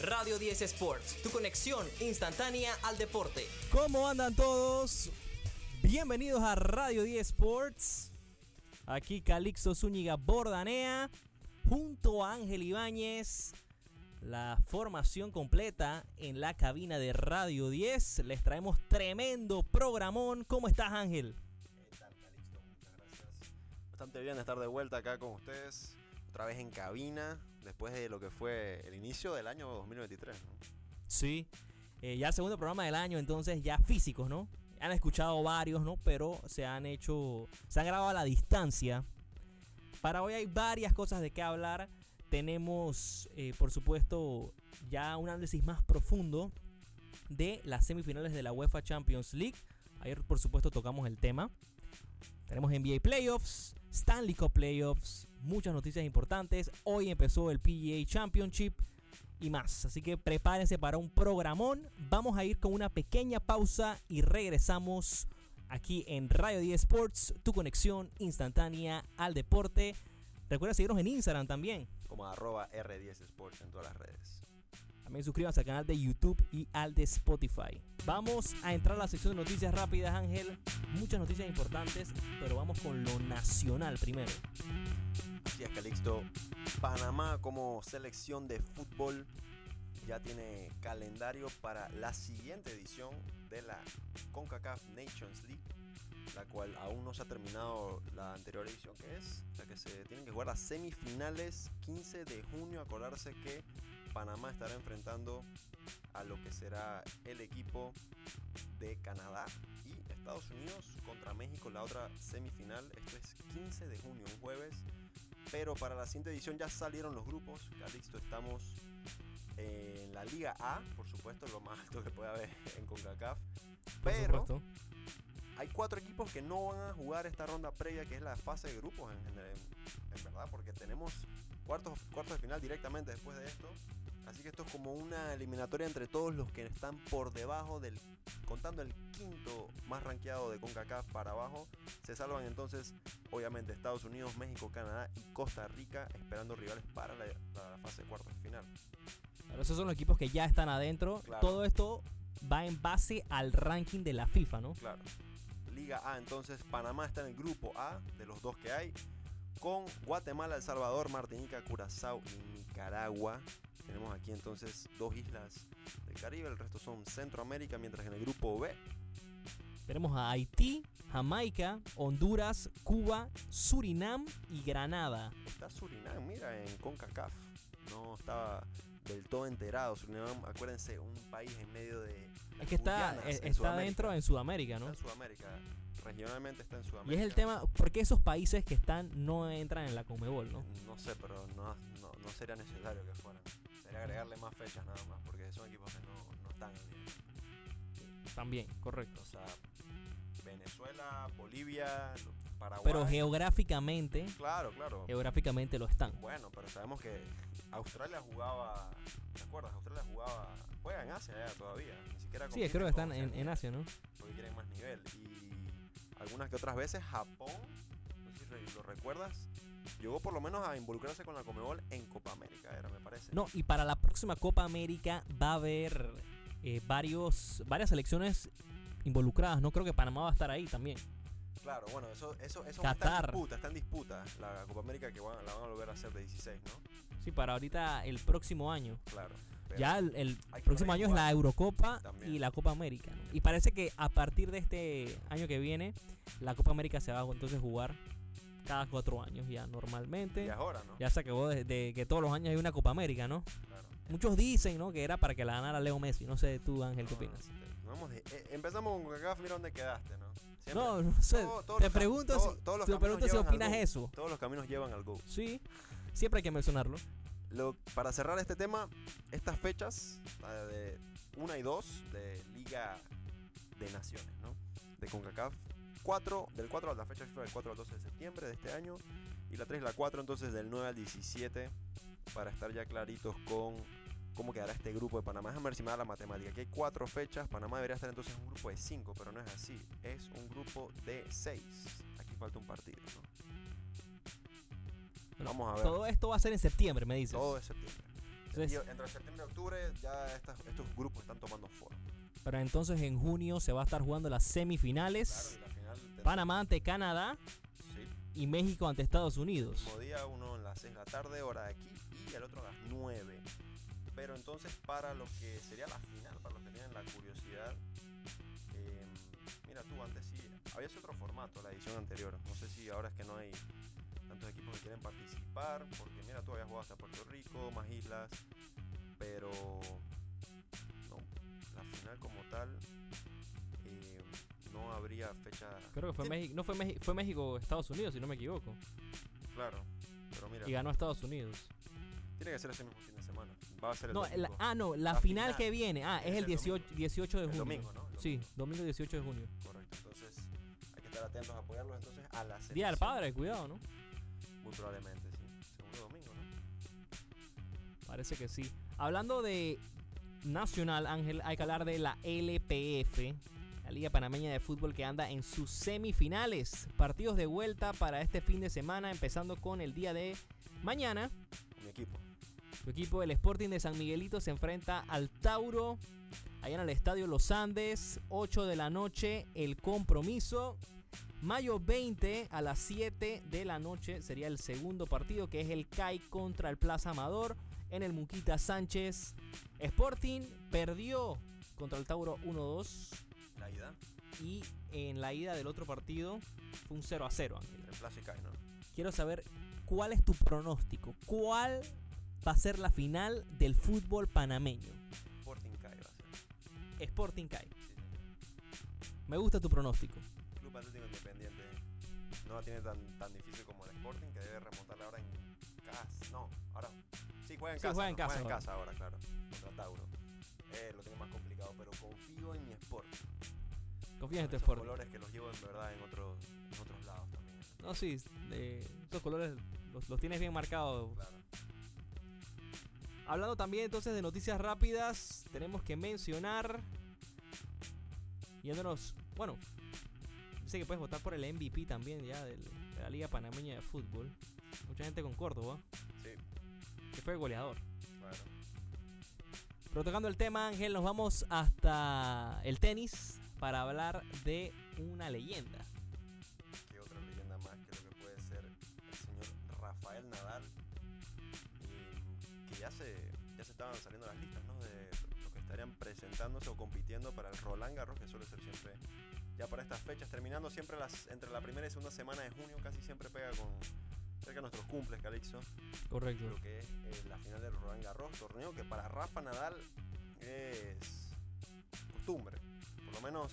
Radio 10 Sports, tu conexión instantánea al deporte. ¿Cómo andan todos? Bienvenidos a Radio 10 Sports. Aquí Calixto Zúñiga Bordanea junto a Ángel Ibáñez. La formación completa en la cabina de Radio 10. Les traemos tremendo programón. ¿Cómo estás, Ángel? ¿Qué tal, Calixto? Muchas gracias. Bastante bien estar de vuelta acá con ustedes, otra vez en cabina, después de lo que fue el inicio del año 2023. ¿no? Sí. Eh, ya el segundo programa del año, entonces ya físicos, ¿no? Han escuchado varios, ¿no? Pero se han hecho, se han grabado a la distancia. Para hoy hay varias cosas de qué hablar. Tenemos, eh, por supuesto, ya un análisis más profundo de las semifinales de la UEFA Champions League. Ayer, por supuesto, tocamos el tema. Tenemos NBA Playoffs, Stanley Cup Playoffs, muchas noticias importantes. Hoy empezó el PGA Championship y más. Así que prepárense para un programón. Vamos a ir con una pequeña pausa y regresamos aquí en Radio 10 Sports, tu conexión instantánea al deporte. Recuerda seguirnos en Instagram también. Como arroba R10 Sports en todas las redes. También suscríbanse al canal de YouTube y al de Spotify. Vamos a entrar a la sección de noticias rápidas, Ángel. Muchas noticias importantes, pero vamos con lo nacional primero. Así es, Calixto. Panamá como selección de fútbol ya tiene calendario para la siguiente edición de la CONCACAF Nations League, la cual aún no se ha terminado la anterior edición que es, sea que se tienen que jugar las semifinales 15 de junio, acordarse que Panamá estará enfrentando a lo que será el equipo de Canadá y Estados Unidos contra México, la otra semifinal, esto es 15 de junio, un jueves, pero para la siguiente edición ya salieron los grupos, Calixto estamos en la Liga A, por supuesto, lo más alto que puede haber en CONCACAF. Pero hay cuatro equipos que no van a jugar esta ronda previa, que es la fase de grupos, en, en- en verdad, porque tenemos cuartos, cuartos de final directamente después de esto. Así que esto es como una eliminatoria entre todos los que están por debajo del, contando el quinto más rankeado de CONCACAF para abajo. Se salvan entonces, obviamente, Estados Unidos, México, Canadá y Costa Rica, esperando rivales para la, la fase de cuartos de final. Esos son los equipos que ya están adentro. Claro. Todo esto va en base al ranking de la FIFA, ¿no? Claro. Liga A, entonces Panamá está en el grupo A de los dos que hay. Con Guatemala, El Salvador, Martinica, Curazao y Nicaragua. Tenemos aquí entonces dos islas del Caribe, el resto son Centroamérica, mientras que en el grupo B Tenemos a Haití, Jamaica, Honduras, Cuba, Surinam y Granada. está Surinam, mira, en CONCACAF. No estaba del todo enterado. Surinam, acuérdense, un país en medio de. Es que está, eh, en está Sudamérica. dentro en Sudamérica, Está ¿no? en Sudamérica. Regionalmente está en Y Sudamérica. es el tema, ¿por qué esos países que están no entran en la Conmebol, no? No sé, pero no, no, no sería necesario que fueran. Sería agregarle más fechas nada más, porque son equipos que no, no están en el- También, correcto. O sea, Venezuela, Bolivia, Paraguay. Pero geográficamente, Claro, claro. geográficamente lo están. Bueno, pero sabemos que Australia jugaba. ¿Te acuerdas? Australia jugaba. Juega en Asia ya todavía. Ni siquiera Sí, creo que están en, en Asia, ¿no? Porque quieren más nivel. Y algunas que otras veces Japón, no sé si lo recuerdas, llegó por lo menos a involucrarse con la Comebol en Copa América, era, me parece. No, y para la próxima Copa América va a haber eh, varios, varias selecciones involucradas. No creo que Panamá va a estar ahí también. Claro, bueno, eso, eso, eso está en Qatar. disputa, está en disputa. La Copa América que van- la van a volver a hacer de 16, ¿no? Sí, para ahorita el próximo año. Claro. Ya el, próximo año es la Eurocopa también. y la Copa América. ¿no? Y parece que a partir de este año que viene, la Copa América se va a entonces jugar cada cuatro años ya normalmente. Y ahora, ¿no? Ya se acabó de, de que todos los años hay una Copa América, ¿no? Claro. Muchos dicen, ¿no? Que era para que la ganara Leo Messi. No sé tú, Ángel, ¿qué No, opinas? no, te- no vamos de- eh, empezamos con mira dónde quedaste, ¿no? Siempre- No, no sé. todo- te pregunto, si, todos te pregunto si opinas eso. Todos los caminos llevan al GO. Sí, siempre hay que mencionarlo. Lo- para cerrar este tema, estas fechas la de 1 y 2 de Liga de Naciones, ¿no? De CONCACAF. 4, del 4 a la fecha del 4 al 12 de septiembre de este año. Y la 3 y la 4 entonces del 9 al 17 para estar ya claritos con cómo quedará este grupo de Panamá. Déjame ver si me da la matemática. Aquí hay 4 fechas. Panamá debería estar entonces en un grupo de 5, pero no es así. Es un grupo de 6. Aquí falta un partido, ¿no? Vamos a ver. Todo esto va a ser en septiembre, me dices. Todo de septiembre. Entonces- entre septiembre y octubre ya estas- estos grupos están tomando forma. Pero entonces en junio se va a estar jugando las Claro, semifinales. y la final Panamá ante Canadá Sí, y México ante Estados Unidos. mismo día, uno en las 6 de la tarde, hora de aquí, y el otro a las 9. Pero entonces, para lo que sería la final, para los que tienen la curiosidad, eh, mira tú, antes sí, había sido otro formato la edición anterior. No sé si ahora es que no hay tantos equipos que quieren participar, porque mira tú, habías jugado hasta Puerto Rico, más islas, pero no, la final como tal, eh, no habría fecha. Creo que fue Sí, México, no fue México, fue México Estados Unidos, si no me equivoco. Claro, pero mira, Y ganó Estados Unidos. tiene que ser ese mismo fin de semana. Va a ser el No, domingo. la- ah, no, la, La final, final. que viene. Ah, es Es el el 18, domingo. 18 de El junio. domingo, ¿no? El Sí, domingo. domingo 18 de junio. Correcto, entonces hay que estar atentos a apoyarlos entonces a la selección. Día del Padre, cuidado, ¿no? Muy probablemente, sí. Segundo domingo, ¿no? Parece que sí. Hablando de Nacional, Ángel, hay que hablar de la LPF, la Liga Panameña de Fútbol que anda en sus semifinales. Partidos de vuelta para este fin de semana, empezando con el día de mañana. Mi equipo. Su equipo, el Sporting de San Miguelito, se enfrenta al Tauro. Allá en el Estadio Los Andes, 8 de la noche, el compromiso. Mayo 20 a las 7 de la noche sería el segundo partido, que es el CAI contra el Plaza Amador en el Muquita Sánchez. Sporting perdió contra el Tauro 1-2 La ida y en la ida del otro partido fue un 0 0. Ángel entre Plaza y Cai, ¿no? quiero saber cuál es tu pronóstico. ¿Cuál va a ser la final del fútbol panameño? Sporting Cai va a ser. Sporting CAI. Sí. Me gusta tu pronóstico. Atlético Independiente no la tiene tan, tan difícil como el Sporting, que debe remontarla ahora en casa. No, ahora sí juega en Sí, casa. juega en ¿no? casa Juega en ahora. casa ahora, claro. Contra Tauro. Eh, lo tiene más complicado, pero confío en mi Sporting. Confías en Esos Sporting. colores que los llevo en verdad en otros, en otros lados también. No, sí, eh, estos colores los, los tienes bien marcados. Claro. Hablando también entonces de noticias rápidas, tenemos que mencionar. Yéndonos. Bueno, dice que puedes votar por el MVP también ya del- de la Liga Panameña de Fútbol. Mucha gente con Córdoba, Sí, que fue el goleador. claro. Pero tocando el tema, Ángel, nos vamos hasta el tenis para hablar de una leyenda. ¿Qué otra leyenda más que lo que puede ser el señor Rafael Nadal? Y que ya se, ya se estaban saliendo las listas, ¿no? De los que estarían presentándose o compitiendo para el Roland Garros, que suele ser siempre ya para estas fechas, terminando siempre las entre la primera y segunda semana de junio, casi siempre pega con cerca de nuestros cumples, Calixto, Correcto. lo que es eh, la final del Roland Garros, torneo que para Rafa Nadal es costumbre, por lo menos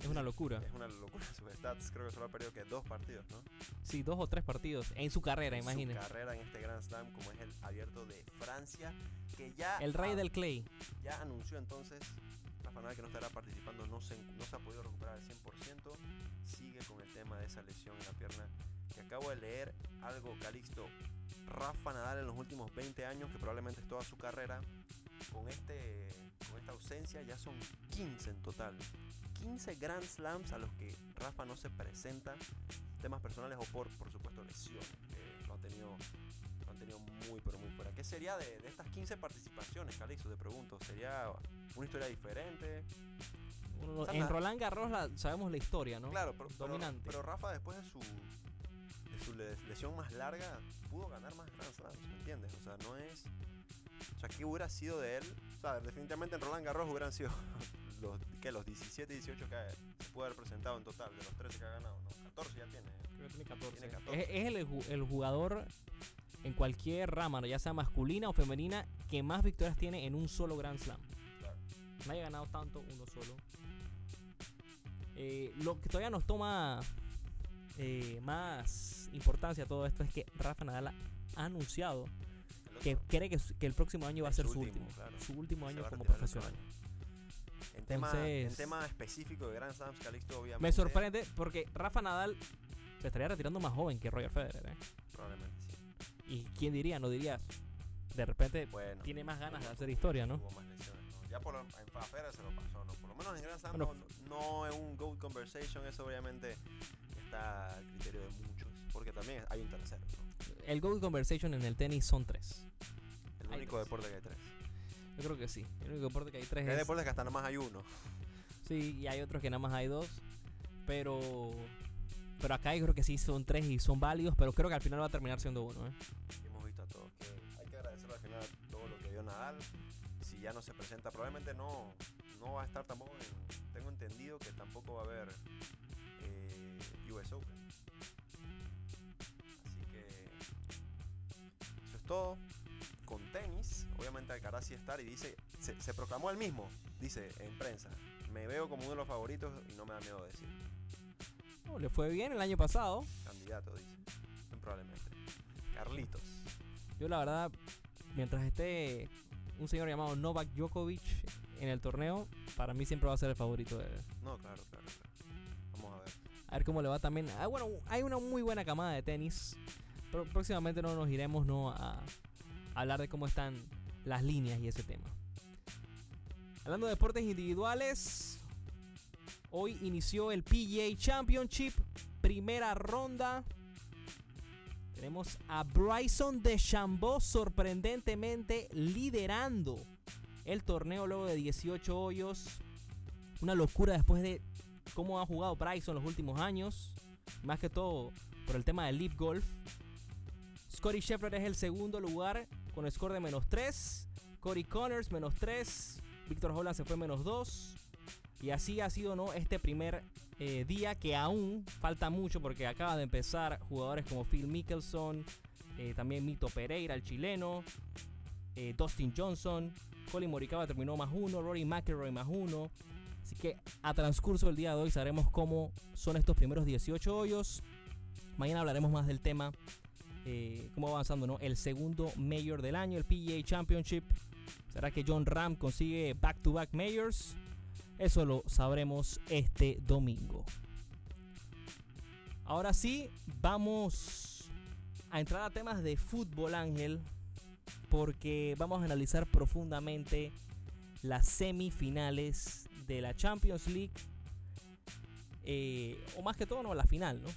Es una locura. es una locura sus stats, creo que solo ha perdido que dos partidos, ¿no? Sí, dos o tres partidos en su carrera, en imagínate. su carrera en este Grand Slam como es el abierto de Francia que ya El rey del clay. ya anunció entonces Rafa Nadal que no estará participando no se, no se ha podido recuperar al 100% sigue con el tema de esa lesión en la pierna. Que acabo de leer algo Calixto. Rafa Nadal en los últimos 20 años que probablemente es toda su carrera con este con esta ausencia ya son 15 en total. 15 Grand Slams a los que Rafa no se presenta temas personales o por por supuesto lesiones que lo han tenido lo han tenido muy pero muy fuera ¿qué sería de, de estas 15 participaciones Calixto te pregunto sería una historia diferente Uno- O sea, en Roland Garros la- sabemos la historia, ¿no? claro pero, Dominante. pero Rafa después de su de su le- lesión más larga pudo ganar más Grand Slams ¿me entiendes? o sea no es o sea, ¿qué hubiera sido de él? O sea, definitivamente en Roland Garros hubieran sido los, ¿qué? los 17, 18 que se puede haber presentado en total, de los 13 que ha ganado, ¿no? 14 ya tiene. Creo que tiene 14. Tiene 14. Es, es el, el jugador en cualquier rama, ¿no? ya sea masculina o femenina, que más victorias tiene en un solo Grand Slam. Nadie ha ganado tanto uno solo. Eh, lo que todavía nos toma eh, más importancia a todo esto es que Rafa Nadal ha anunciado que cree que, el próximo año va a ser su su último, claro. Su último año como profesional. En tema, en Entonces- tema específico de Grand Slams, Calixto obviamente. Me sorprende porque Rafa Nadal se estaría retirando más joven que Roger Federer. ¿eh? Probablemente. ¿Y quién diría? No dirías. De repente Bueno. tiene más ganas de hacer historia, ¿no? Ya por lo, en Federer se lo pasó, ¿no? Por lo menos en Slam Bueno, no, no es un GOAT conversation, eso obviamente está al criterio de muchos. Porque también hay un tercero, ¿no? El Gold Conversation en el tenis son tres. El Hay único tres. deporte que hay tres. Yo creo que sí. El único deporte que hay tres Hay es. deportes que hasta nada más hay uno. Sí, y hay otros que nada más hay dos. Pero. Pero acá yo creo que sí son tres y son válidos. Pero creo que al final va a terminar siendo uno, ¿eh? hemos visto a todos. Que hay que agradecer al final todo lo que dio Nadal. Si ya no se presenta, probablemente no, no va a estar tampoco. en- tengo entendido que tampoco va a haber eh, US Open. Así que eso es todo. Con tenis, obviamente Alcaraz sí estar y dice, se, se proclamó él mismo, dice en prensa, me veo como uno de los favoritos y no me da miedo decir. No, le fue bien el año pasado. Candidato, dice. Probablemente. Carlitos. Yo la verdad, mientras esté un señor llamado Novak Djokovic en el torneo, para mí siempre va a ser el favorito de No, claro, claro, claro. Vamos a ver. A ver cómo le va también. Ah, bueno, hay una muy buena camada de tenis. Pero próximamente no nos iremos ¿no? a hablar de cómo están las líneas y ese tema. Hablando de deportes individuales, hoy inició el PGA Championship, primera ronda. Tenemos a Bryson DeChambeau sorprendentemente liderando el torneo luego de 18 hoyos. Una locura después de cómo ha jugado Bryson los últimos años. Más que todo por el tema del Leap Golf. Scotty Scheffler es el segundo lugar con score de menos 3. Cody Connors menos 3. Víctor Holland se fue menos 2. Y así ha sido ¿no? este primer eh, día que aún falta mucho porque acaba de empezar jugadores como Phil Mickelson, eh, también Mito Pereira, el chileno, eh, Dustin Johnson, Colin Morikawa terminó más uno, Rory McIlroy más uno. Así que a transcurso del día de hoy sabremos cómo son estos primeros 18 hoyos. Mañana hablaremos más del tema, eh, cómo va avanzando ¿no? el segundo mayor del año, el PGA Championship. ¿Será que John Ram consigue back-to-back majors? Eso lo sabremos este domingo. Ahora sí, vamos a entrar a temas de fútbol, Ángel, porque vamos a analizar profundamente las semifinales de la Champions League. eh, o más que todo, no, la final, ¿no?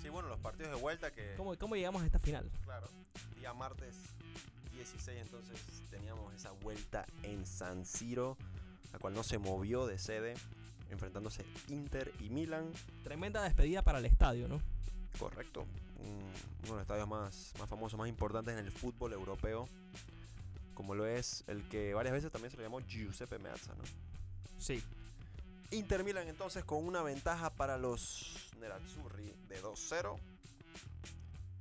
Sí, bueno, los partidos de vuelta que. ¿Cómo, cómo llegamos a esta final? Claro. Día martes 16, entonces teníamos esa vuelta en San Siro, la cual no se movió de sede, enfrentándose Inter y Milan. Tremenda despedida para el estadio, ¿no? Correcto. Un- uno de los estadios más, más famosos, más importantes en el fútbol europeo. Como lo es el que varias veces también se le llamó Giuseppe Meazza, ¿no? Sí. Inter Milan entonces con una ventaja para los Nerazzurri de 2-0.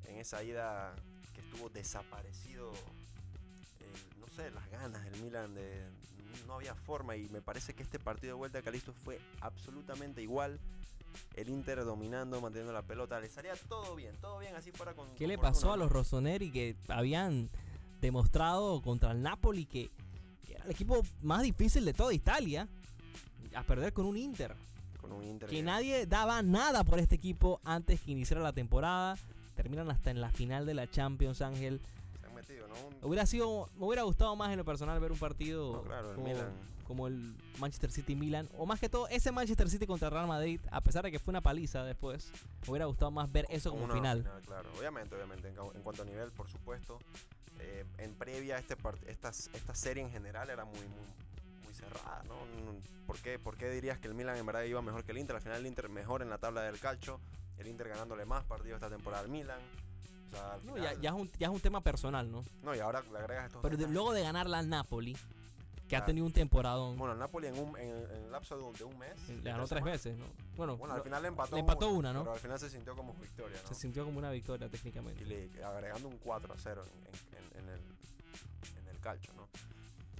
En esa ida que estuvo desaparecido, el- no sé, las ganas del Milan de... No había forma y me parece que este partido de vuelta de Calisto fue absolutamente igual. El Inter dominando, manteniendo la pelota, le salía todo bien, todo bien, así fuera con... ¿Qué le pasó a los Rossoneri que habían demostrado contra el Napoli que, era el equipo más difícil de toda Italia? A perder con un Inter. Con un Inter Que que- nadie daba nada por este equipo antes que iniciara la temporada. Terminan hasta en la final de la Champions, Ángel. Se han metido, ¿no? Un- Hubiera sido, me hubiera gustado más en lo personal ver un partido No, claro, el como, Milan. como el Manchester City Milan. O más que todo, ese Manchester City contra Real Madrid, a pesar de que fue una paliza después. Me hubiera gustado más ver eso como, una final. Claro, obviamente, obviamente. En, cuanto a nivel, por supuesto. eh, en previa, este esta, esta serie en general era muy, muy, muy cerrada, ¿no? ¿Por qué, ¿Por qué dirías que el Milan en verdad iba mejor que el Inter? Al final el Inter mejor en la tabla del calcio. El Inter ganándole más partidos esta temporada al Milan. Sea, No, ya, ya es un, ya es un tema personal, ¿no? No, y ahora le agregas estos Pero de- luego de ganarla al Napoli, que ha tenido un temporadón, Bueno, el Napoli en, un, en, en el lapso de un, mes. le ganó tres veces, ¿no? Bueno, Bueno, al final le empató, le empató una, ¿no? Pero al final se sintió como victoria, ¿no? se sintió como una victoria y técnicamente. le, agregando un 4 a 0 en, en- en el, en el calcio, ¿no?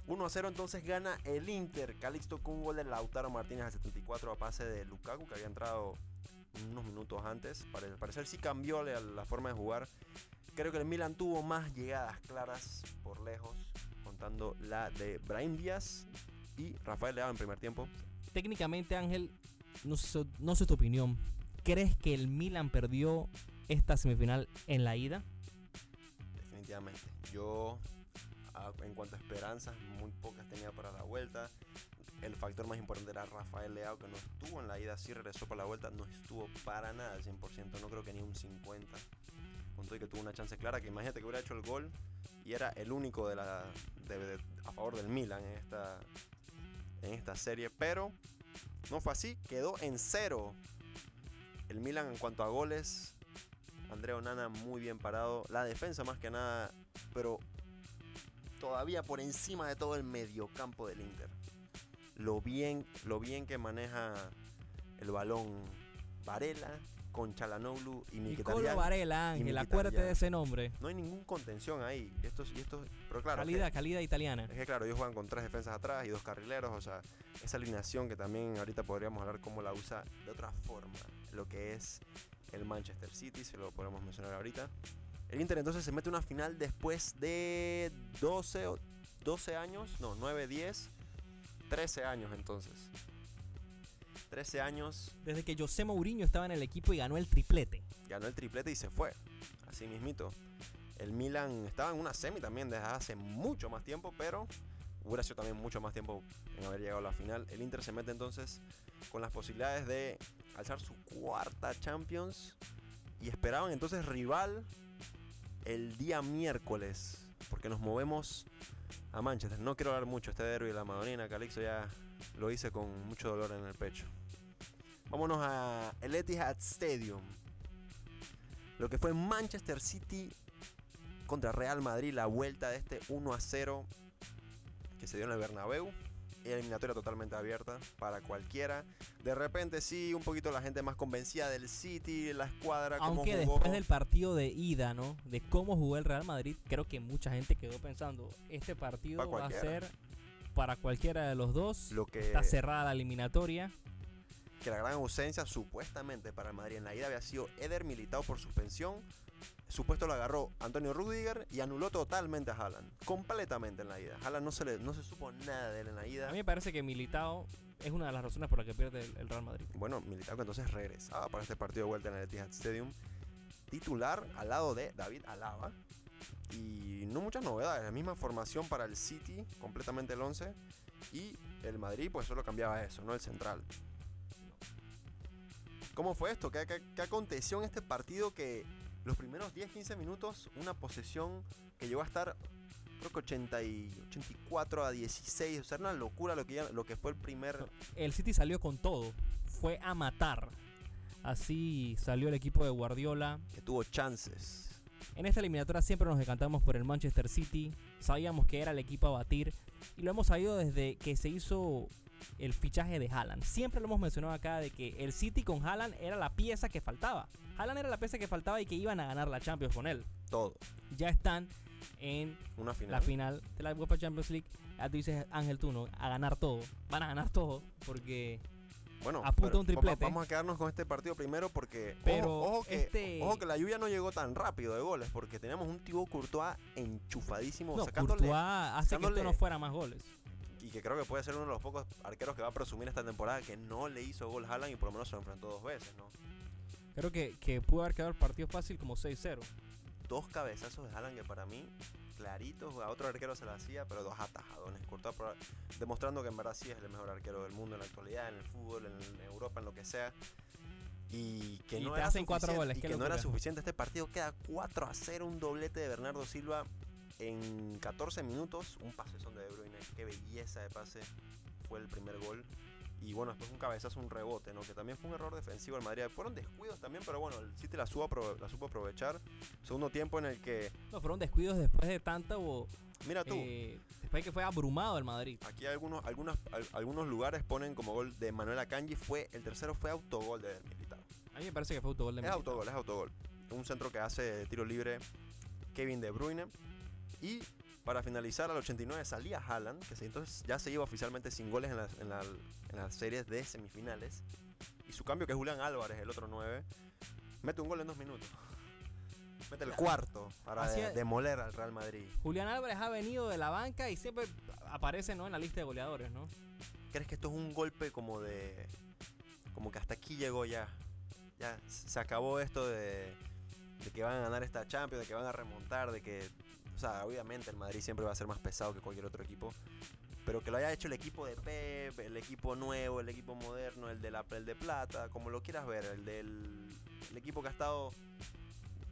1 a 0 entonces gana el Inter. Calixto con un gol de Lautaro Martínez al 74 a pase de Lukaku que había entrado unos minutos antes. Para al parecer sí cambió la, la forma de jugar. Creo que el Milan tuvo más llegadas claras por lejos, contando la de Brahim Díaz y Rafael Leao en primer tiempo. Técnicamente, Ángel, no sé, no sé tu opinión. ¿Crees que el Milan perdió esta semifinal en la ida? Definitivamente. Yo, en cuanto a esperanzas, muy pocas tenía para la vuelta. El factor más importante era Rafael Leao, que no estuvo en la ida, sí regresó para la vuelta, no estuvo para nada al 100%, no creo que ni un 50%. con que tuvo una chance clara, que imagínate que hubiera hecho el gol y era el único a favor del Milan en esta, en esta serie, pero no fue así, quedó en cero. El Milan en cuanto a goles, Andrea Onana muy bien parado, la defensa más que nada, pero todavía por encima de todo el mediocampo del Inter. Lo bien, lo bien que maneja el balón Varela con Chalanoglu y Nicolo Mkhitaryan. Varela, Ángel, acuérdate de ese nombre. No hay ningún contención ahí. Y estos, y estos, pero claro, es que- calidad, calidad italiana. es que claro, ellos juegan con tres defensas atrás y dos carrileros, o sea, esa alineación que también ahorita podríamos hablar cómo la usa de otra forma, lo que es el Manchester City, se lo podemos mencionar ahorita. El Inter entonces se mete una final después de 12, o 12 años, no, 9, 10, 13 años entonces. 13 años, Desde que José Mourinho estaba en el equipo y ganó el triplete. ganó el triplete y se fue, así mismito. El Milan estaba en una semi también desde hace mucho más tiempo, pero hubiera sido también mucho más tiempo en haber llegado a la final. El Inter se mete entonces con las posibilidades de alzar su cuarta Champions y esperaban entonces rival el día miércoles, porque nos movemos a Manchester. No quiero hablar mucho, este derby de la Madonina, Calixto ya lo hice con mucho dolor en el pecho. Vámonos a el Etihad Stadium. Lo que fue Manchester City contra Real Madrid, la vuelta de este 1 a 0 que se dio en el Bernabéu. Eliminatoria totalmente abierta para cualquiera. De repente sí, un poquito la gente más convencida del City, la escuadra, cómo Aunque jugó. después del partido de ida, ¿no? De cómo jugó el Real Madrid, creo que mucha gente quedó pensando, este partido Pa' va a ser para cualquiera de los dos. Lo que, Está cerrada la eliminatoria. que la gran ausencia supuestamente para el Madrid en la ida había sido Eder Militao por suspensión. Supuesto lo agarró Antonio Rudiger y anuló totalmente a Haaland. Completamente en la ida. Haaland no se, le, no se supo nada de él en la ida. A mí me parece que Militao es una de las razones por las que pierde el, el Real Madrid. Bueno, Militao que entonces regresaba para este partido de vuelta en el Etihad Stadium. Titular al lado de David Alaba. Y no muchas novedades. La misma formación para el City, completamente el 11. Y el Madrid pues solo cambiaba eso, ¿no? El central. ¿Cómo fue esto? ¿Qué, qué- qué aconteció en este partido que los primeros 10-15 minutos, una posesión que llegó a estar, creo que 80 y 84 a 16, o sea, era una locura lo que, ya- lo que fue el primer... El City salió con todo. Fue a matar. Así salió el equipo de Guardiola. que tuvo chances. En esta eliminatoria siempre nos decantamos por el Manchester City. Sabíamos que era el equipo a batir. Y lo hemos sabido desde que se hizo el fichaje de Haaland. Siempre lo hemos mencionado acá de que el City con Haaland era la pieza que faltaba. Haaland era la pieza que faltaba y que iban a ganar la Champions con él. Todo. Ya están en Una final. la final de la UEFA Champions League. Ya tú dices, Ángel, tú no, a ganar todo. Van a ganar todo porque Bueno, apunta un triplete. Vamos, a quedarnos con este partido primero porque Pero ojo, ojo que, este- ojo que la lluvia no llegó tan rápido de goles porque teníamos un Thibaut Courtois enchufadísimo no, sacándole Courtois hace que esto no fuera más goles. Que creo que puede ser uno de los pocos arqueros que va a presumir esta temporada que no le hizo gol Haaland y por lo menos se lo enfrentó dos veces, ¿no? Creo que, que pudo haber quedado el partido fácil como 6-0. Dos cabezazos de Haaland que para mí claritos, a otro arquero se la hacía, pero dos atajadones. Courtois pro- demostrando que en verdad sí es el mejor arquero del mundo en la actualidad, en el fútbol, en, Europa, en lo que sea. Y que no era hacen cuatro suficiente- goles, y qué que no era suficiente. Este partido queda 4 a 0, un doblete de Bernardo Silva en 14 minutos, un pase son de De Bruyne, qué belleza de pase fue el primer gol. Y bueno, después un cabezazo, un rebote, ¿no? Que también fue un error defensivo del Madrid. Fueron descuidos también, pero bueno, el City la supo, la supo aprovechar. Segundo tiempo en el que, No, fueron descuidos después de tanta o mira tú, eh, después de que fue abrumado el Madrid. Aquí algunos, algunos, al- algunos lugares ponen como gol de Manuel Akanji. Fue, el tercero fue autogol de Militao. A mí me parece que fue autogol de Es Militao. autogol, es autogol. Un centro que hace tiro libre Kevin De Bruyne. Y para finalizar al 89 salía Haaland, que entonces ya se iba oficialmente sin goles en las, en la- en las series de semifinales. Y su cambio, que es Julián Álvarez, el otro 9, mete un gol en dos minutos. Mete el cuarto para de- demoler al Real Madrid. Julián Álvarez ha venido de la banca y siempre aparece ¿no? en la lista de goleadores, ¿no? ¿Crees que esto es un golpe como de. como que hasta aquí llegó ya? Ya se acabó esto de, de que van a ganar esta Champions, de que van a remontar, de que. O sea, obviamente el Madrid siempre va a ser más pesado que cualquier otro equipo. Pero que lo haya hecho el equipo de Pep, el equipo nuevo, el equipo moderno, el de la el de plata, como lo quieras ver, el del el equipo que ha estado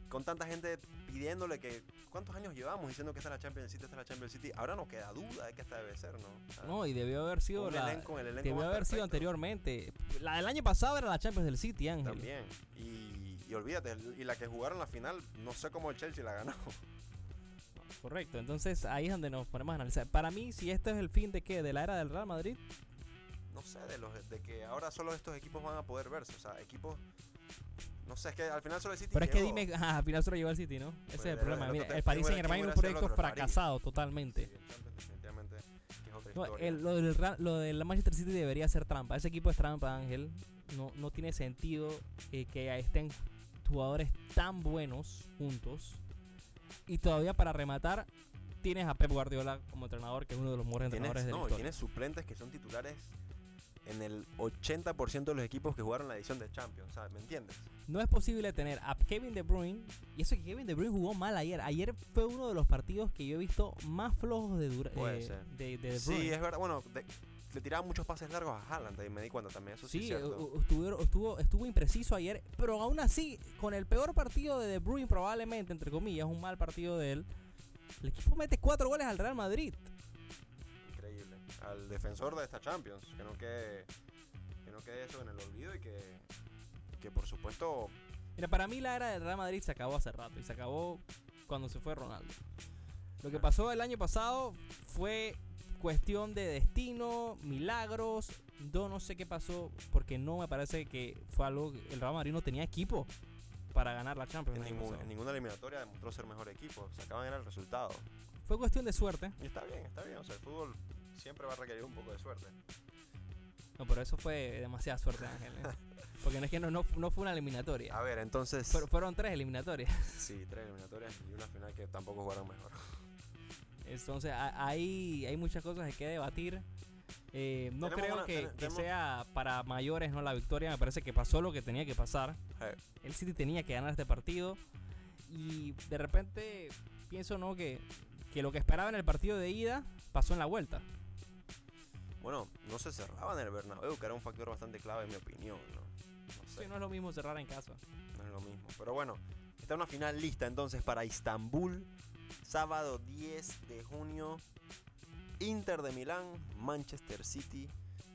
con tanta gente pidiéndole que. ¿Cuántos años llevamos diciendo que esta es la Champions City, esta es la Champions City? Ahora no queda duda de que esta debe ser, ¿no? O sea, No, y debió haber sido la. elenco- el elenco Debió haber sido anteriormente. La del año pasado era la Champions del City, Ángel. También. Y, y olvídate, y la que jugaron la final, no sé cómo el Chelsea la ganó. Correcto, entonces ahí es donde nos ponemos a analizar. Para mí, si este es el fin de qué, de la era del Real Madrid, No sé, de, los, de que ahora solo estos equipos van a poder verse. O sea, equipos. No sé, es que al final solo el City. pero es que llegó. dime, ajá, al final se lo llevó el City, ¿no? Ese es el el- problema. el Mira, el Paris ¿quién Saint Germain es un proyecto fracasado Sí, totalmente. es otra No, el- lo, del lo del Manchester City debería ser trampa. Ese equipo es trampa, Ángel. No, no tiene sentido eh, que estén jugadores tan buenos juntos. Y todavía para rematar, tienes a Pep Guardiola como entrenador, que es uno de los mejores entrenadores de la no, historia. tienes suplentes que son titulares en el 80% de los equipos que jugaron la edición de Champions. ¿sabes? ¿Me entiendes? No es posible tener a Kevin De Bruyne. Y eso que Kevin De Bruyne jugó mal ayer. Ayer fue uno de los partidos que yo he visto más flojos de dura- Puede eh, ser. de, de De Sí, Bruyne. es verdad. Bueno, de- le tiraba muchos pases largos a Haaland y me di cuenta también. Eso sí, Sí, es cierto. u- u- estuvo, estuvo, estuvo impreciso ayer, pero aún así, con el peor partido de De Bruyne, probablemente, entre comillas, un mal partido de él, el equipo mete cuatro goles al Real Madrid. Increíble. Al defensor de esta Champions. Que no quede, que no quede eso en el olvido y que, que por supuesto Mira, para mí la era del Real Madrid se acabó hace rato y se acabó cuando se fue Ronaldo. Lo que pasó el año pasado fue cuestión de destino, milagros. Yo no sé qué pasó porque no me parece que fue algo. El Real Madrid no tenía equipo para ganar la Champions. en, ningún- en ninguna eliminatoria demostró ser mejor equipo. Se acaban era el resultado. Fue cuestión de suerte. Y está bien, está bien. O sea, el fútbol siempre va a requerir un poco de suerte. No, pero eso fue demasiada suerte, Ángel. ¿eh? Porque no es que no, no, no fue una eliminatoria. A ver, entonces. Fueron, furon tres eliminatorias. Sí, tres eliminatorias y una final que tampoco jugaron mejor. Entonces hay, hay muchas cosas que hay que debatir. Eh, no creo una- que, ten- que sea para mayores no la victoria. Me parece que pasó lo que tenía que pasar. Eh, El City tenía que ganar este partido. Y de repente pienso no que, que lo que esperaba en el partido de ida pasó en la vuelta. Bueno, no se cerraba en el Bernabéu, que era un factor bastante clave en mi opinión, ¿no? No sé, Sí, no es lo mismo cerrar en casa. no es lo mismo. Pero bueno, está una final lista entonces para Istambul, sábado 10 de junio. Inter de Milán, Manchester City.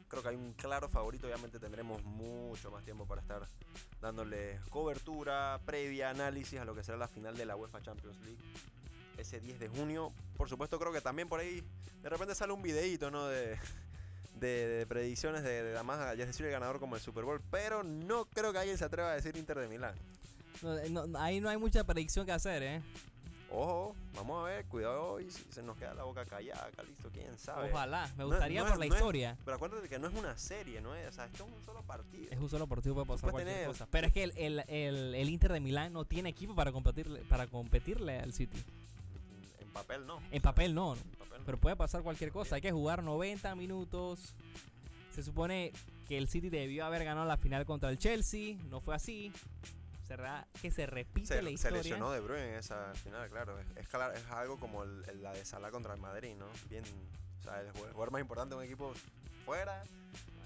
Creo que hay un claro favorito, obviamente tendremos mucho más tiempo para estar dándole cobertura, previa, análisis a lo que será la final de la UEFA Champions League. Ese 10 de junio. Por supuesto, creo que también por ahí de repente sale un videíto, ¿no? De, de, de predicciones de, de además ya decir el ganador como el Super Bowl. Pero no creo que alguien se atreva a decir Inter de Milán. Eh, ahí no hay mucha predicción que hacer, ¿eh? Ojo, vamos a ver, cuidado y si se nos queda la boca callada, Calixto, quién sabe. Ojalá. Me No- gustaría no por es- la no es- historia. Pero acuérdate que no es una serie, ¿no es? O sea, esto es un solo partido. Es un solo partido, puede pasar cualquier tener- cosa. Pero es que el, el, el, el Inter de Milán no tiene equipo para competirle, para competirle al City. En papel no. En papel no, ¿no? En papel no. pero puede pasar cualquier cosa. Hay que jugar 90 minutos. Se supone que el City debió haber ganado la final contra el Chelsea. No fue así. Será que se repite se, la se historia. lesionó De Bruyne en esa final, claro. Es, es, es algo como el- el- la de Salah contra el Madrid, ¿no? Bien, o sea, el jugador, más importante de un equipo fuera.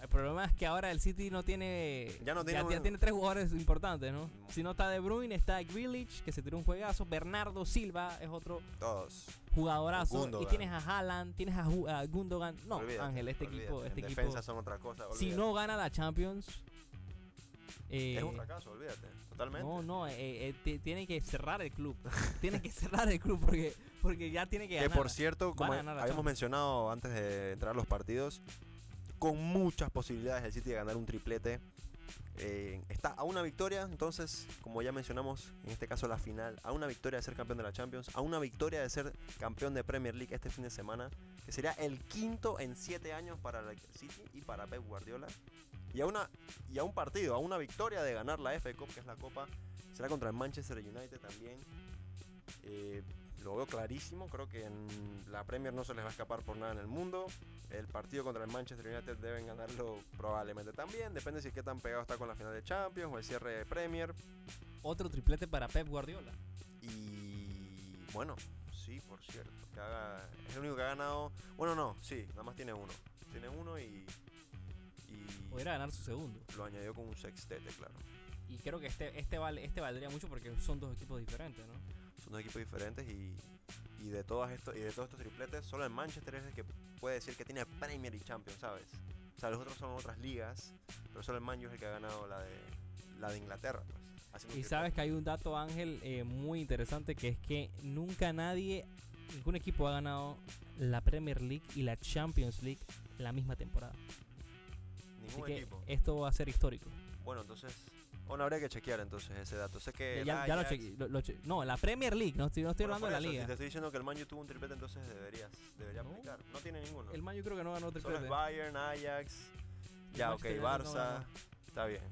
El problema es que ahora el City no tiene. Ya no tiene ya, un- tiene tres jugadores importantes, ¿no? Mm. Si no está De Bruyne, está Grealish, que se tiró un juegazo. Bernardo Silva es otro Todos. jugadorazo. Y Gundogan. tienes a Haaland, tienes a, Gundogan. No, Olvídate, Ángel, este olvídate. equipo, este en equipo. defensa son otra cosa. Si olvídate. no gana la Champions. Eh, es un fracaso, olvídate. Totalmente. No, no, eh, eh, ti- tiene que cerrar el club. tiene que cerrar el club porque, porque ya tiene que Que ganar. por cierto, como habíamos Champions. mencionado antes de entrar a los partidos, con muchas posibilidades el City de ganar un triplete. Eh, está a una victoria, entonces, como ya mencionamos, en este caso la final, a una victoria de ser campeón de la Champions, a una victoria de ser campeón de Premier League este fin de semana, que sería el quinto en siete años para el City y para Pep Guardiola. Y a, una, y a un partido, a una victoria de ganar la FA Cup, que es la copa, será contra el Manchester United también. Eh, lo veo clarísimo, creo que en la Premier no se les va a escapar por nada en el mundo. El partido contra el Manchester United deben ganarlo probablemente también, depende si qué tan pegado está con la final de Champions o el cierre de Premier. Otro triplete para Pep Guardiola. Y bueno, sí, por cierto, que haga- es el único que ha ganado. Bueno, no, sí, nada más tiene uno. Tiene uno y, Podría ganar su segundo. lo añadió con un sextete, claro. Y creo que este, este, vale, este valdría mucho porque son dos equipos diferentes, ¿no? Son dos equipos diferentes y, y de todas estos y de todos estos tripletes, solo el Manchester es el que puede decir que tiene Premier y Champions, ¿sabes? O sea, los otros son otras ligas, pero solo el Man U es el que ha ganado la de la de Inglaterra, pues. Y sabes que hay un dato, Ángel, eh, muy interesante, que es que nunca nadie, ningún equipo ha ganado la Premier League y la Champions League la misma temporada. Así ningún que equipo. esto va a ser histórico. Bueno, entonces, bueno, habría que chequear entonces ese dato. Sé que el ya, ya lo Ajax- chequeé, lo- lo che- no, la Premier League, no estoy, no estoy Bueno, hablando de la eso, liga. Si te estoy diciendo que el Man U tuvo un triplete, entonces deberías, debería No. aplicar. No tiene ninguno. El Man creo que no ganó Solo es triplete. Bayern, Ajax. El Ya, ok, Manchester no Barça. está bien.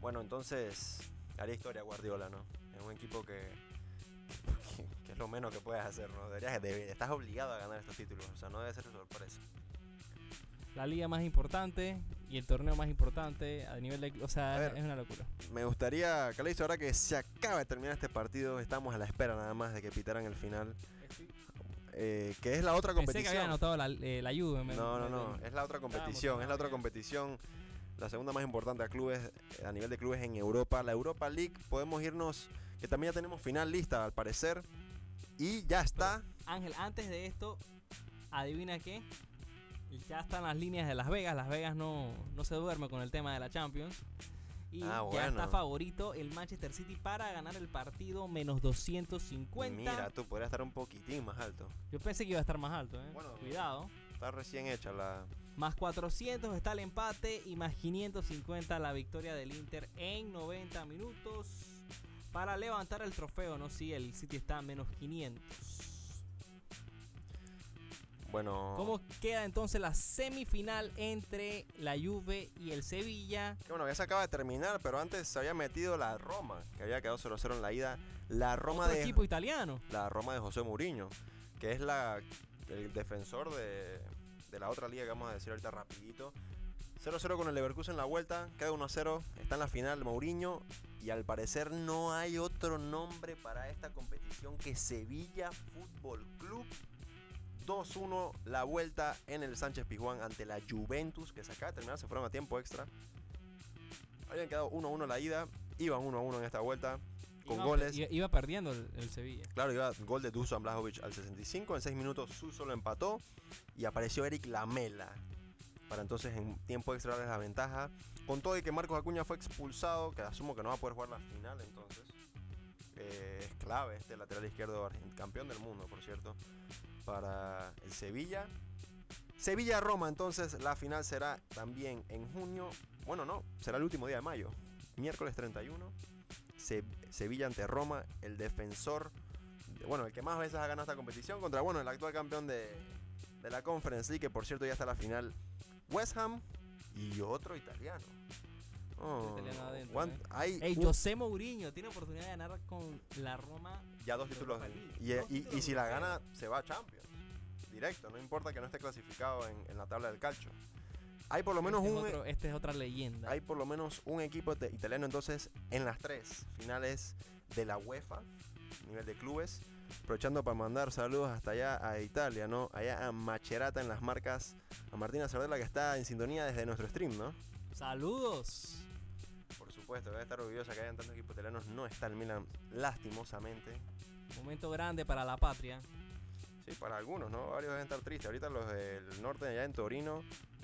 Bueno, entonces haría historia Guardiola, ¿no? Es un equipo que, es lo menos que puedes hacer, ¿no? Deberías, debe- estás obligado a ganar estos títulos, o sea, no debe ser sorpresa. La liga más importante y el torneo más importante a nivel de... O sea, es, ver. es una locura. Me gustaría, Calixto, ahora que se acaba de terminar este partido, estamos a la espera nada más de que pitaran el final, eh, que es la otra Pensé que competición. había anotado la, eh, la Juve. me- No, no, me- no. Es la otra competición. Es la otra competición. La segunda más importante a clubes, eh, a nivel de clubes en Europa. La Europa League. Podemos irnos. Que también ya tenemos final lista, al parecer. Y ya está. Ángel, antes de esto, adivina qué. Ya están las líneas de Las Vegas. Las Vegas no, no se duerme con el tema de la Champions. Y Ah, ya está bueno. favorito el Manchester City para ganar el partido menos 250. Mira, tú podrías estar un poquitín más alto. Yo pensé que iba a estar más alto, ¿eh? Bueno. Cuidado. Está recién hecha la. Más 400 está el empate y más 550 la victoria del Inter en 90 minutos para levantar el trofeo, ¿no? Si el City está a menos 500. Bueno. ¿Cómo queda entonces la semifinal entre la Juve y el Sevilla? Que bueno, ya se acaba de terminar, pero antes se había metido la Roma, que había quedado 0-0 en la ida. La Roma Otro de. equipo italiano. la Roma de José Mourinho, que es la, el defensor de, de la otra liga que vamos a decir ahorita rapidito. 0-0 con el Leverkusen en la vuelta, queda 1-0, está en la final Mourinho y al parecer no hay otro nombre para esta competición que Sevilla Fútbol Club. 2-1 la vuelta en el Sánchez Pizjuán ante la Juventus, que se acaba de terminar, se fueron a tiempo extra. Habían quedado 1-1 la ida, iban 1-1 en esta vuelta, con Iba- goles. Iba, iba perdiendo el, el Sevilla. Claro, iba gol de Dusan Blajovic al 65. En 6 minutos Suso lo empató. Y apareció Eric Lamela. Para entonces en tiempo extra darles la ventaja. Con todo y que Marcos Acuña fue expulsado, que asumo que no va a poder jugar la final entonces. eh, es clave este lateral izquierdo, campeón del mundo, por cierto, para el Sevilla. Sevilla-Roma, entonces la final será también en junio. Bueno, no, será el último día de mayo. Miércoles 31. Se- Sevilla ante Roma, el defensor, de- bueno, el que más veces ha ganado esta competición contra, bueno, el actual campeón de, de la Conference League, que por cierto ya está la final, West Ham y otro italiano. Oh, italiano adentro, ¿eh? hay Ey, un- José Mourinho tiene oportunidad de ganar con la Roma. ya dos títulos. Y, dos y- y si la gana, se va a Champions. Directo, no importa que no esté clasificado en, en la tabla del calcio. Hay por lo menos este, un, es otro- este es otra leyenda. hay por lo menos un equipo de- italiano entonces en las tres finales de la UEFA, nivel de clubes. Aprovechando para mandar saludos hasta allá a Italia, ¿no? Allá a Macerata en las marcas, a Martina Sardella que está en sintonía desde nuestro stream, ¿no? Saludos. Supuesto, debe estar orgullosa que hayan tantos equipos italianos. No está el Milan, lastimosamente. Momento grande para la patria. Sí, para algunos, ¿no? Varios deben estar tristes. Ahorita los del norte, allá en Torino,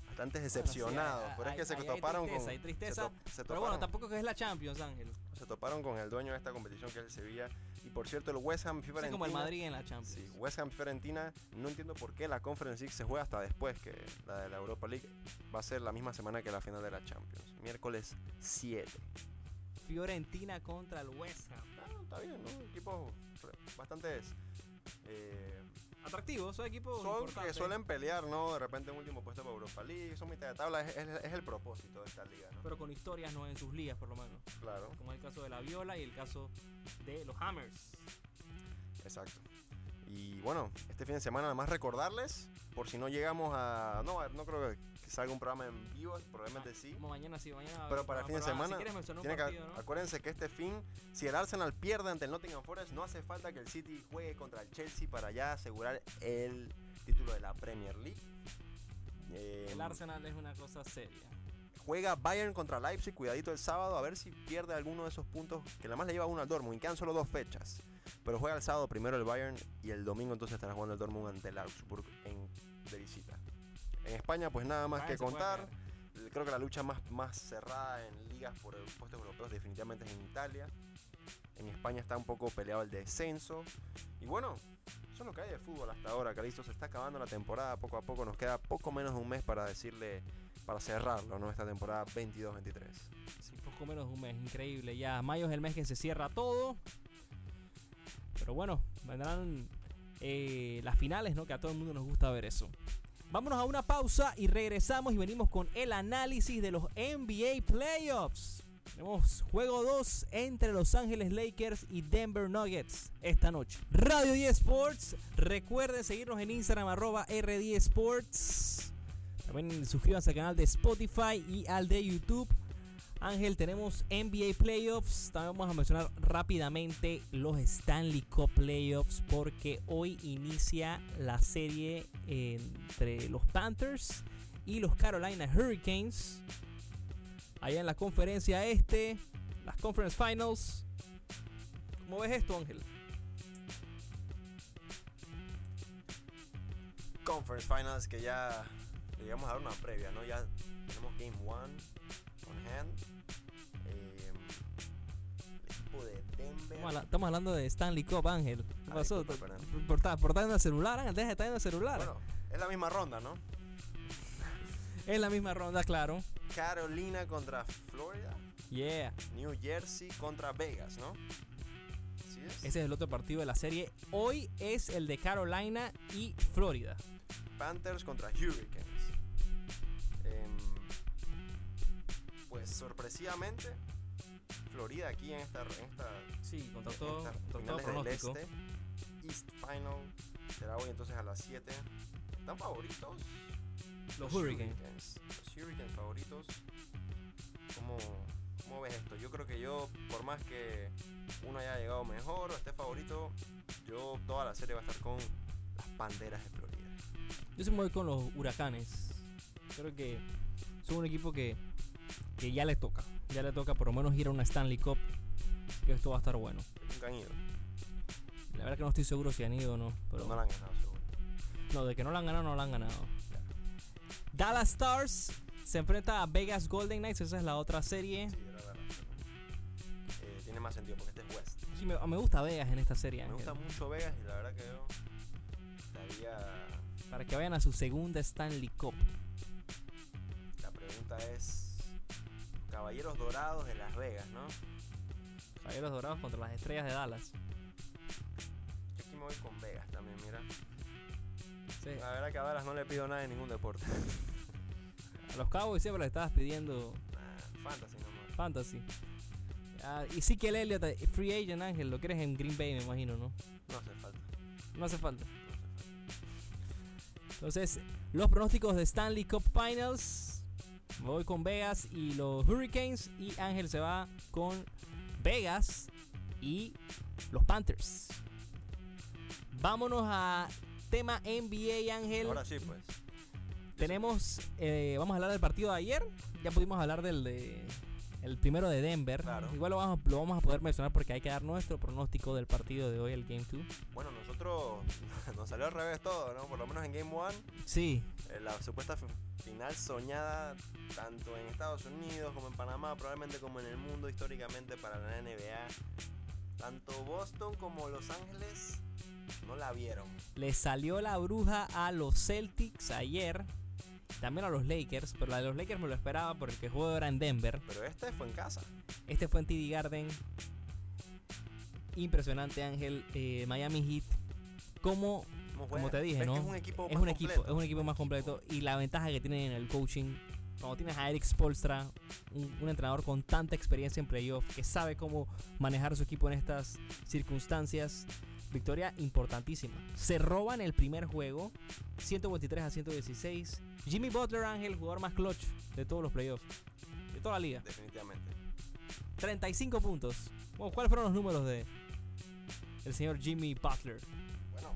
bastante Bueno, sí, decepcionados. hay- pero es que hay- se toparon tristeza, con. hay se tristeza, to- se Pero bueno, tampoco que es la Champions, Ángel. se toparon con el dueño de esta competición que es el Sevilla. Y por cierto, el West Ham Fiorentina. como el Madrid en la Champions. Sí, West Ham Fiorentina. No entiendo por qué la Conference League se juega hasta después que la de la Europa League. Va a ser la misma semana que la final de la Champions. Miércoles 7. Fiorentina contra el West Ham. Ah, está bien, ¿no? Equipos bastante eh, Atractivos, son equipos son que importantes. suelen pelear, ¿no? De repente un último puesto para Europa League. Son mitad de tabla. Es, es- es el propósito de esta liga, ¿no? Pero con historias no en sus ligas, por lo menos. claro. Como el caso de la Viola y el caso de los Hammers. Exacto. Y bueno, este fin de semana nada más recordarles, por si no llegamos a... No, no creo que salga un programa en vivo, probablemente Ah, sí. Como mañana sí, mañana. Pero para el fin de semana, Si quieres que-. Acuérdense que este fin, si el Arsenal pierde ante el Nottingham Forest, no hace falta que el City juegue contra el Chelsea para ya asegurar el título de la Premier League. Eh, El Arsenal es una cosa seria. juega Bayern contra Leipzig, cuidadito el sábado, a ver si pierde alguno de esos puntos, que nada más le lleva uno al Dortmund, y quedan solo dos fechas. Pero juega el sábado primero el Bayern y el domingo entonces estará jugando el Dortmund ante el Augsburg en, de visita. En España pues nada más que se puede contar. Creo que la lucha más, más cerrada en ligas por puestos europeos definitivamente es en Italia. En España está un poco peleado el descenso. Y bueno, eso es lo que hay de fútbol hasta ahora, Calisto. Se está acabando la temporada poco a poco. Nos queda poco menos de un mes para decirle, para cerrarlo, ¿no? Esta temporada 22-23. Sí, poco menos de un mes, increíble. Ya mayo es el mes que se cierra todo. Pero bueno, vendrán eh, las finales, ¿no? Que a todo el mundo nos gusta ver eso. Vámonos a una pausa y regresamos y venimos con el análisis de los NBA Playoffs. Tenemos juego 2 entre Los Ángeles Lakers y Denver Nuggets esta noche. Radio 10 Sports. Recuerden seguirnos en Instagram arroba R10 Sports. También suscríbanse al canal de Spotify y al de YouTube. Ángel, tenemos NBA Playoffs. También vamos a mencionar rápidamente los Stanley Cup Playoffs porque hoy inicia la serie entre los Panthers y los Carolina Hurricanes. Allá en la conferencia este, las Conference Finals. ¿Cómo ves esto, Ángel? Conference Finals que ya le llegamos a dar una previa, ¿no? Ya tenemos Game 1 on hand. Denver. Estamos, habla- estamos hablando de Stanley Cup, Ángel. ¿Qué Ah, pasó? disculpa, perdón. Por estar por estar en el celular, Ángel, deja de estar en el celular. Bueno, es la misma ronda, ¿no? Es la misma ronda, claro. Carolina contra Florida. Yeah. New Jersey contra Vegas, ¿no? ¿Así es? Ese es el otro partido de la serie. Hoy es el de Carolina y Florida. Panthers contra Hurricanes. Em, pues sorpresivamente, Florida aquí en esta, en esta, Sí, contra todo, contra del este. East Final será hoy entonces a las 7. ¿Están favoritos? Los Hurricanes. Los Hurricanes favoritos. ¿Cómo, ¿Cómo ves esto? Yo creo que yo, por más que uno haya llegado mejor o esté favorito, yo toda la serie va a estar con las banderas de Florida. Yo se me voy con los Huracanes. Creo que son un equipo que, que ya le toca. Ya le toca por lo menos ir a una Stanley Cup. Que esto va a estar bueno. Nunca han ido, La verdad que no estoy seguro si han ido o no. pero no la han ganado seguro. no, de que no la han ganado, no la han ganado. Dallas Stars se enfrenta a Vegas Golden Knights. Esa es la otra serie. Sí, era verdad. Eh, tiene más sentido porque este es West. Sí, me, me gusta Vegas en esta serie. Me Ángel. gusta mucho Vegas y la verdad que yo estaría... Para que vayan a su segunda Stanley Cup. La pregunta es... Caballeros Dorados de Las Vegas, ¿no? Caballeros Dorados contra las Estrellas de Dallas. Yo aquí me voy con Vegas también, mira. Sí. La verdad que a Dallas no le pido nada en ningún deporte. A los Cowboys siempre le estabas pidiendo Nah, fantasy nomás. fantasy. Ah, y sí que el Elliott, eh, free agent Ángel, lo quieres en Green Bay, me imagino, ¿no? No hace falta. No hace falta. No hace falta. Entonces, los pronósticos de Stanley Cup Finals. Me voy con Vegas y los Hurricanes. Y Ángel se va con Vegas y los Panthers. Vámonos a tema NBA, Ángel. Ahora sí, pues. Tenemos, eh, vamos a hablar del partido de ayer. Ya pudimos hablar del de el primero de Denver. Claro. Igual lo vamos, lo vamos a poder mencionar porque hay que dar nuestro pronóstico del partido de hoy, el Game 2. Bueno, nosotros nos salió al revés todo, ¿no? Por lo menos en Game 1, Sí, la supuesta fi- final soñada tanto en Estados Unidos como en Panamá, probablemente como en el mundo históricamente para la NBA. Tanto Boston como Los Ángeles no la vieron. le salió la bruja a los Celtics ayer. También a los Lakers, pero la de los Lakers me lo esperaba porque el juego era en Denver. Pero este fue en casa. Este fue en TD Garden. Impresionante, Ángel. Eh, Miami Heat. Como ¿Cómo Como te dije, ¿no? Es un equipo es más un equipo, es un equipo más completo y la ventaja que tienen en el coaching, cuando tienes a Eric Spolstra, un, un entrenador con tanta experiencia en playoff, que sabe cómo manejar su equipo en estas circunstancias, victoria importantísima. Se roban el primer juego, 123 a 116. Jimmy Butler, Ángel, jugador más clutch de todos los playoffs, de toda la liga. Definitivamente. 35 puntos. Bueno, ¿Cuáles fueron los números de el señor Jimmy Butler? Bueno,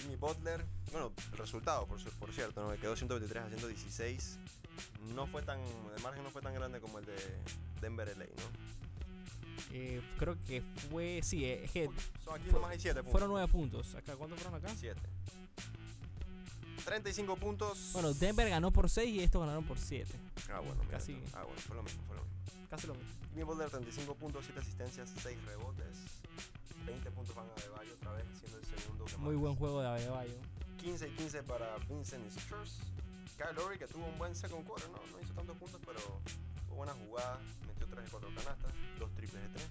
Jimmy Butler Bueno, resultado, por, por cierto, ¿no? Que quedó 123 a 116. No fue tan. El margen no fue tan grande como el de Denver LA, ¿no? Eh, creo que fue. Sí, eh, es que Son aquí nomás hay 7 puntos. fueron nueve puntos. Acá, ¿Cuántos fueron acá? 7. 35 puntos. Bueno, Denver ganó por 6 y estos ganaron por 7. Ah, bueno, mira casi. tú. Ah, bueno, fue lo mismo, fue lo mismo. Casi lo mismo. Jimmy Butler 35 puntos, 7 asistencias, 6 rebotes. 20 puntos van a Adebayo otra vez, siendo el segundo que Muy más. buen juego de Adebayo. 15 y 15 para Vincent Struz. Kyle Lowry que tuvo un buen second quarter, no, no hizo tantos puntos, pero tuvo buenas jugadas, metió 3 de 4 canastas, 2 triples de 3.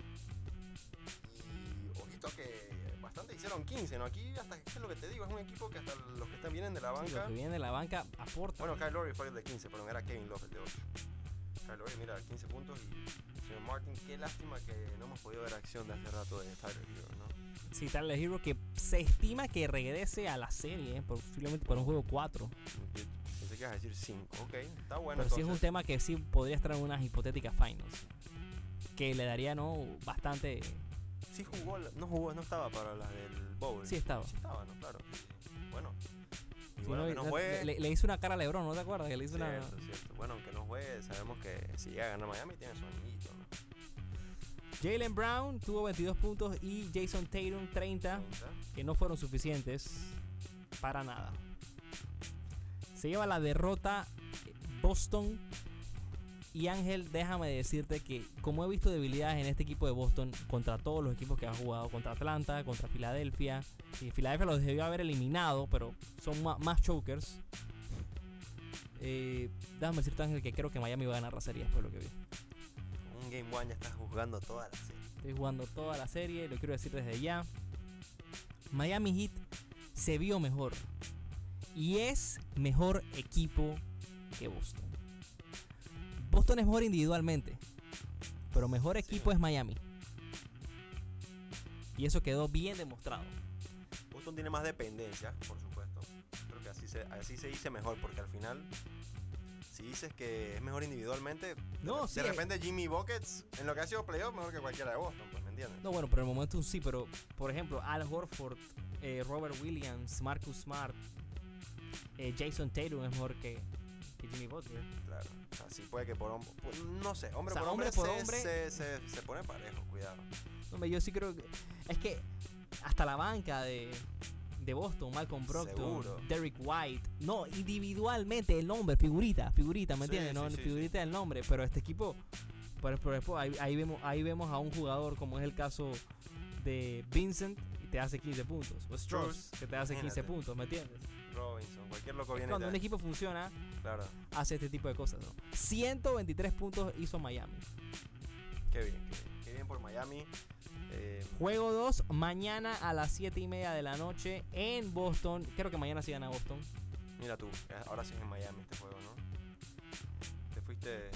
Y ojito que bastante hicieron 15, ¿no? Aquí hasta ¿qué es lo que te digo, es un equipo que hasta los que están vienen de la Sí, banca. los que vienen de la banca aportan. Bueno, Kyle Lowry fue el de 15, pero era Kevin Love el de 8. Kyle Lowry, mira, 15 puntos y el señor Martin, qué lástima que no hemos podido ver acción de hace rato de Tyler Hero, ¿no? Sí, Tyler Hero que se estima que regrese a la serie, eh, posiblemente para un juego 4. Que ibas a decir 5, ok, está bueno Pero sí es un tema que sí podría estar en unas hipotéticas finals. Que le daría, ¿no? Bastante. Sí jugó, no jugó, no estaba para las del Bowl. Sí estaba. Sí estaba, ¿no? Claro. Bueno. Y bueno, no, que no juegue. le, le hizo una cara a Lebron, ¿no te acuerdas? Que le hizo una. Cierto, cierto. Bueno, aunque no juegue, sabemos que si llega a ganar Miami tiene su anillito, ¿no? Jalen Brown tuvo 22 puntos y Jason Tatum 30, que no fueron suficientes para nada. Se lleva la derrota eh, Boston. Y Ángel, déjame decirte que como he visto debilidades en este equipo de Boston contra todos los equipos que ha jugado, contra Atlanta, contra Filadelfia, y Filadelfia los debió haber eliminado, pero son más chokers. Eh, déjame decirte Ángel que creo que Miami va a ganar la serie después de lo que vi. Un Game One ya estás jugando toda la serie. Estoy jugando toda la serie, lo quiero decir desde ya. Miami Heat se vio mejor. Y es mejor equipo que Boston. Boston es mejor individualmente. Pero mejor Sí. equipo es Miami. Y eso quedó bien demostrado. Boston tiene más dependencia, por supuesto. Creo que así se, así se dice mejor, porque al final, si dices que es mejor individualmente, No, de, sí, de eh. repente Jimmy Buckets, en lo que ha sido playoff, mejor que cualquiera de Boston, pues, ¿me entiendes? No, bueno, pero en el momento sí, pero por ejemplo, Al Horford, eh, Robert Williams, Marcus Smart, eh, Jason Tatum es mejor que, que Jimmy Butler. Claro. O sea, sí puede que por hombre, no sé, hombre O sea, por hombre, hombre por se, hombre. Se, se, se pone parejo, cuidado. Hombre, yo sí creo que. Es que hasta la banca de, de Boston, Malcolm Brogdon, Seguro. Derek White. No, individualmente el nombre, figurita, figurita, ¿me Sí, entiendes? no, sí, sí, figurita del nombre, pero este equipo. Por, ejemplo, ahí, ahí vemos, ahí vemos a un jugador como es el caso de Vincent y te hace 15 puntos. O Strauss, que te hace 15 imagínate. puntos, ¿me entiendes? Robinson, cualquier loco viene Cuando un equipo funciona, Claro, hace este tipo de cosas, ¿no? 123 puntos hizo Miami. qué bien, qué bien. Qué bien por Miami. Eh, Juego 2, mañana a las 7 y media de la noche en Boston. Creo que mañana sí gana Boston. mira tú, eh, ahora sí es en Miami este juego, ¿no? Te fuiste.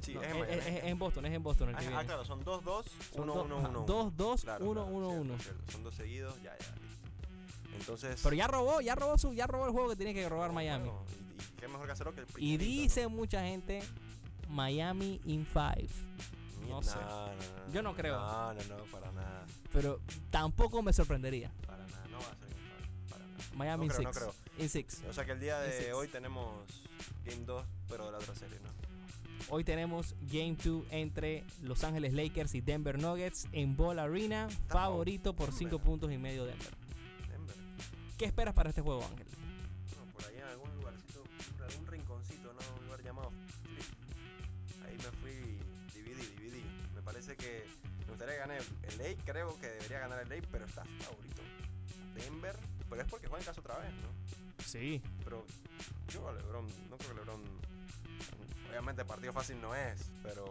Sí, No, es en es, Miami. es- es en Boston, es en Boston el Ah, que ah, viene. claro, son 2-2, Son 1-1-1. do- ajá, 2-2, Claro, 1-1-1. cierto, cierto. Son dos seguidos, ya, ya. Entonces. Pero ya robó, ya robó su, ya robó el juego que tiene que robar Miami. bueno, y, y qué mejor que el Y primerito, ¿no? dice mucha gente Miami in 5. Ni- no sé. no, no, Yo no creo. No, no, no, para nada. Pero tampoco me sorprendería. Para nada, no va a ser para nada. Miami No in creo, no 6. In 6. O sea que el día six. de hoy tenemos Game 2, pero de la otra serie, ¿no? Hoy tenemos Game 2 entre Los Ángeles Lakers y Denver Nuggets en Ball Arena. Favorito por 5 Denver. puntos y medio. Denver. ¿Qué esperas para este juego, Ángel? No, por ahí en algún lugarcito, algún rinconcito, ¿no? Un lugar llamado Flip. Ahí me fui, dividí, dividí. Me parece que me gustaría que gane el Lake, creo que debería ganar el Lake, pero está favorito. Denver, pero es porque juega en casa otra vez, ¿no? Sí. Pero yo a LeBron, no creo que LeBron, obviamente partido fácil no es, pero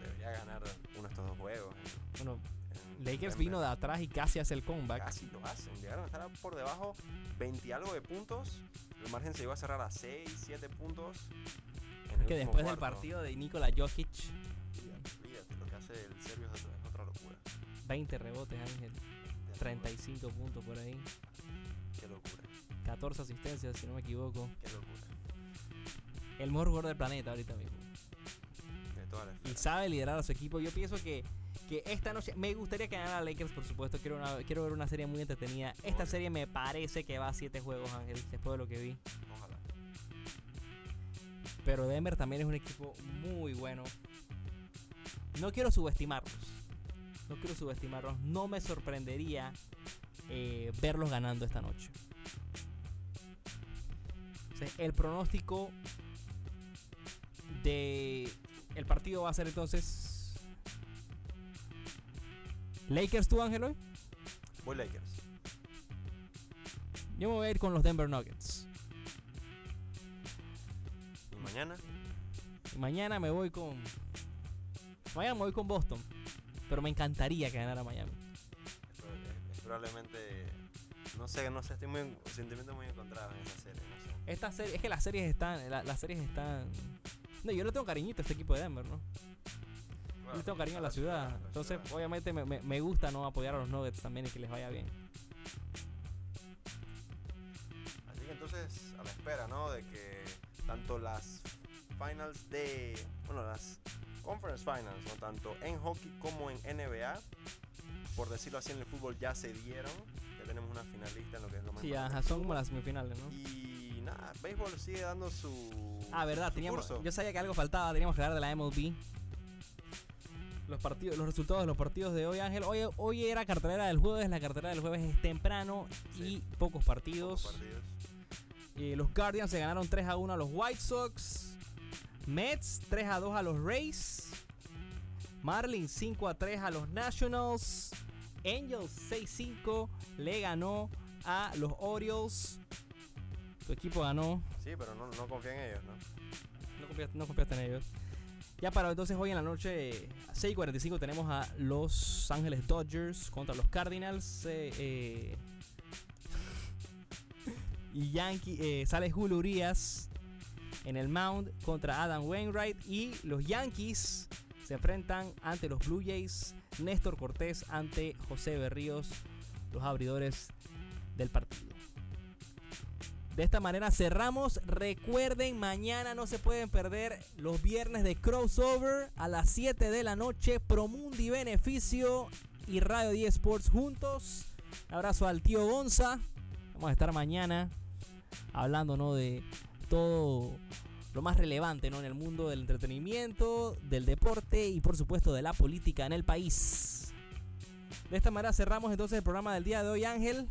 debería ganar uno de estos dos juegos. en- Bueno, en Lakers vino de atrás y casi hace el comeback. Casi lo hacen. Llegaron a estar por debajo 20 y algo de puntos. El margen se iba a cerrar a 6, 7 puntos. el Que después del cuarto. partido de Nikola Jokic, Olvídate, olvídate, lo que hace el serbio es otra, es otra locura. 20 rebotes, Ángel. 35 puntos por ahí. Qué locura, 14 asistencias, si no me equivoco. qué locura. El mejor jugador del planeta ahorita mismo. De toda la y sabe liderar a su equipo. Yo pienso que, que esta noche me gustaría que ganara Lakers, por supuesto. Quiero, una- quiero ver una serie muy entretenida. Esta serie me parece que va a siete juegos, Ángel, después de lo que vi. Ojalá. Pero Denver también es un equipo muy bueno. No quiero subestimarlos. No quiero subestimarlos. No me sorprendería eh, verlos ganando esta noche. O sea, el pronóstico de el partido va a ser entonces Lakers tú Ángel hoy. Voy Lakers. Yo me voy a ir con los Denver Nuggets. Y mañana, Y mañana me voy con. Mañana me voy con Boston. Pero me encantaría que ganara Miami. es probablemente. No sé, no sé, estoy muy. en- Sentimientos muy encontrados en esa serie. No sé. Esta serie, es que las series están. la- las series están. No, yo le tengo cariñito a este equipo de Denver, ¿no? Le tengo cariño a la ciudad. Entonces, obviamente, me, me- me gusta no apoyar a los Nuggets también y que les vaya bien. Así que entonces, a la espera, ¿no? De que tanto las finals de. Bueno, las conference finals, ¿no? Tanto en hockey como en NBA, por decirlo así, en el fútbol ya se dieron. Ya tenemos una finalista en lo que es lo más Sí, ajá, son como las semifinales, ¿no? Y nada, béisbol sigue dando su. Ah, verdad, su teníamos, curso. yo sabía que algo faltaba, teníamos que hablar de la MLB. Los partidos, los resultados de los partidos de hoy, Ángel. Hoy, hoy era cartelera del jueves, la cartelera del jueves es temprano Sí. y pocos partidos. Pocos partidos. Eh, los Guardians se ganaron 3 a 1 a los White Sox. Mets 3 a 2 a los Rays. Marlins 5 a 3 a los Nationals. Angels 6-5 le ganó a los Orioles. Tu equipo ganó. Sí, pero no, no confía en ellos, ¿no? No confiaste, no confiaste en ellos. Ya para entonces hoy en la noche, a 6.45, tenemos a Los Ángeles Dodgers contra los Cardinals. eh, eh, y eh, sale Julio Urias en el mound contra Adam Wainwright. Y los Yankees se enfrentan ante los Blue Jays. Néstor Cortés ante José Berríos, los abridores del partido. De esta manera cerramos. Recuerden, mañana no se pueden perder los viernes de crossover a las 7 de la noche. Promundi Beneficio y Radio 10 Sports juntos. Un abrazo al tío Gonza. Vamos a estar mañana hablando ¿no? de todo lo más relevante ¿no? en el mundo del entretenimiento, del deporte y por supuesto de la política en el país. De esta manera cerramos entonces el programa del día de hoy, Ángel.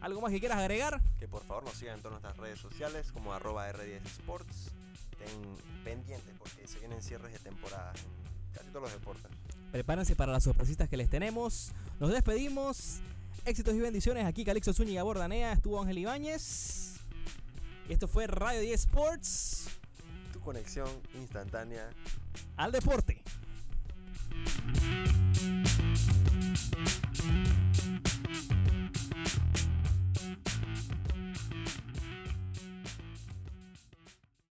¿Algo más que quieras agregar? Que por favor nos sigan en todas nuestras redes sociales como arroba R10 Sports. Estén pendientes porque se vienen cierres de temporada en casi todos los deportes. Prepárense para las sorpresitas que les tenemos. Nos despedimos. Éxitos y bendiciones. Aquí Calixto Zúñiga Bordanea, estuvo Ángel Ibáñez. Y esto fue Radio 10 Sports. Tu conexión instantánea al deporte.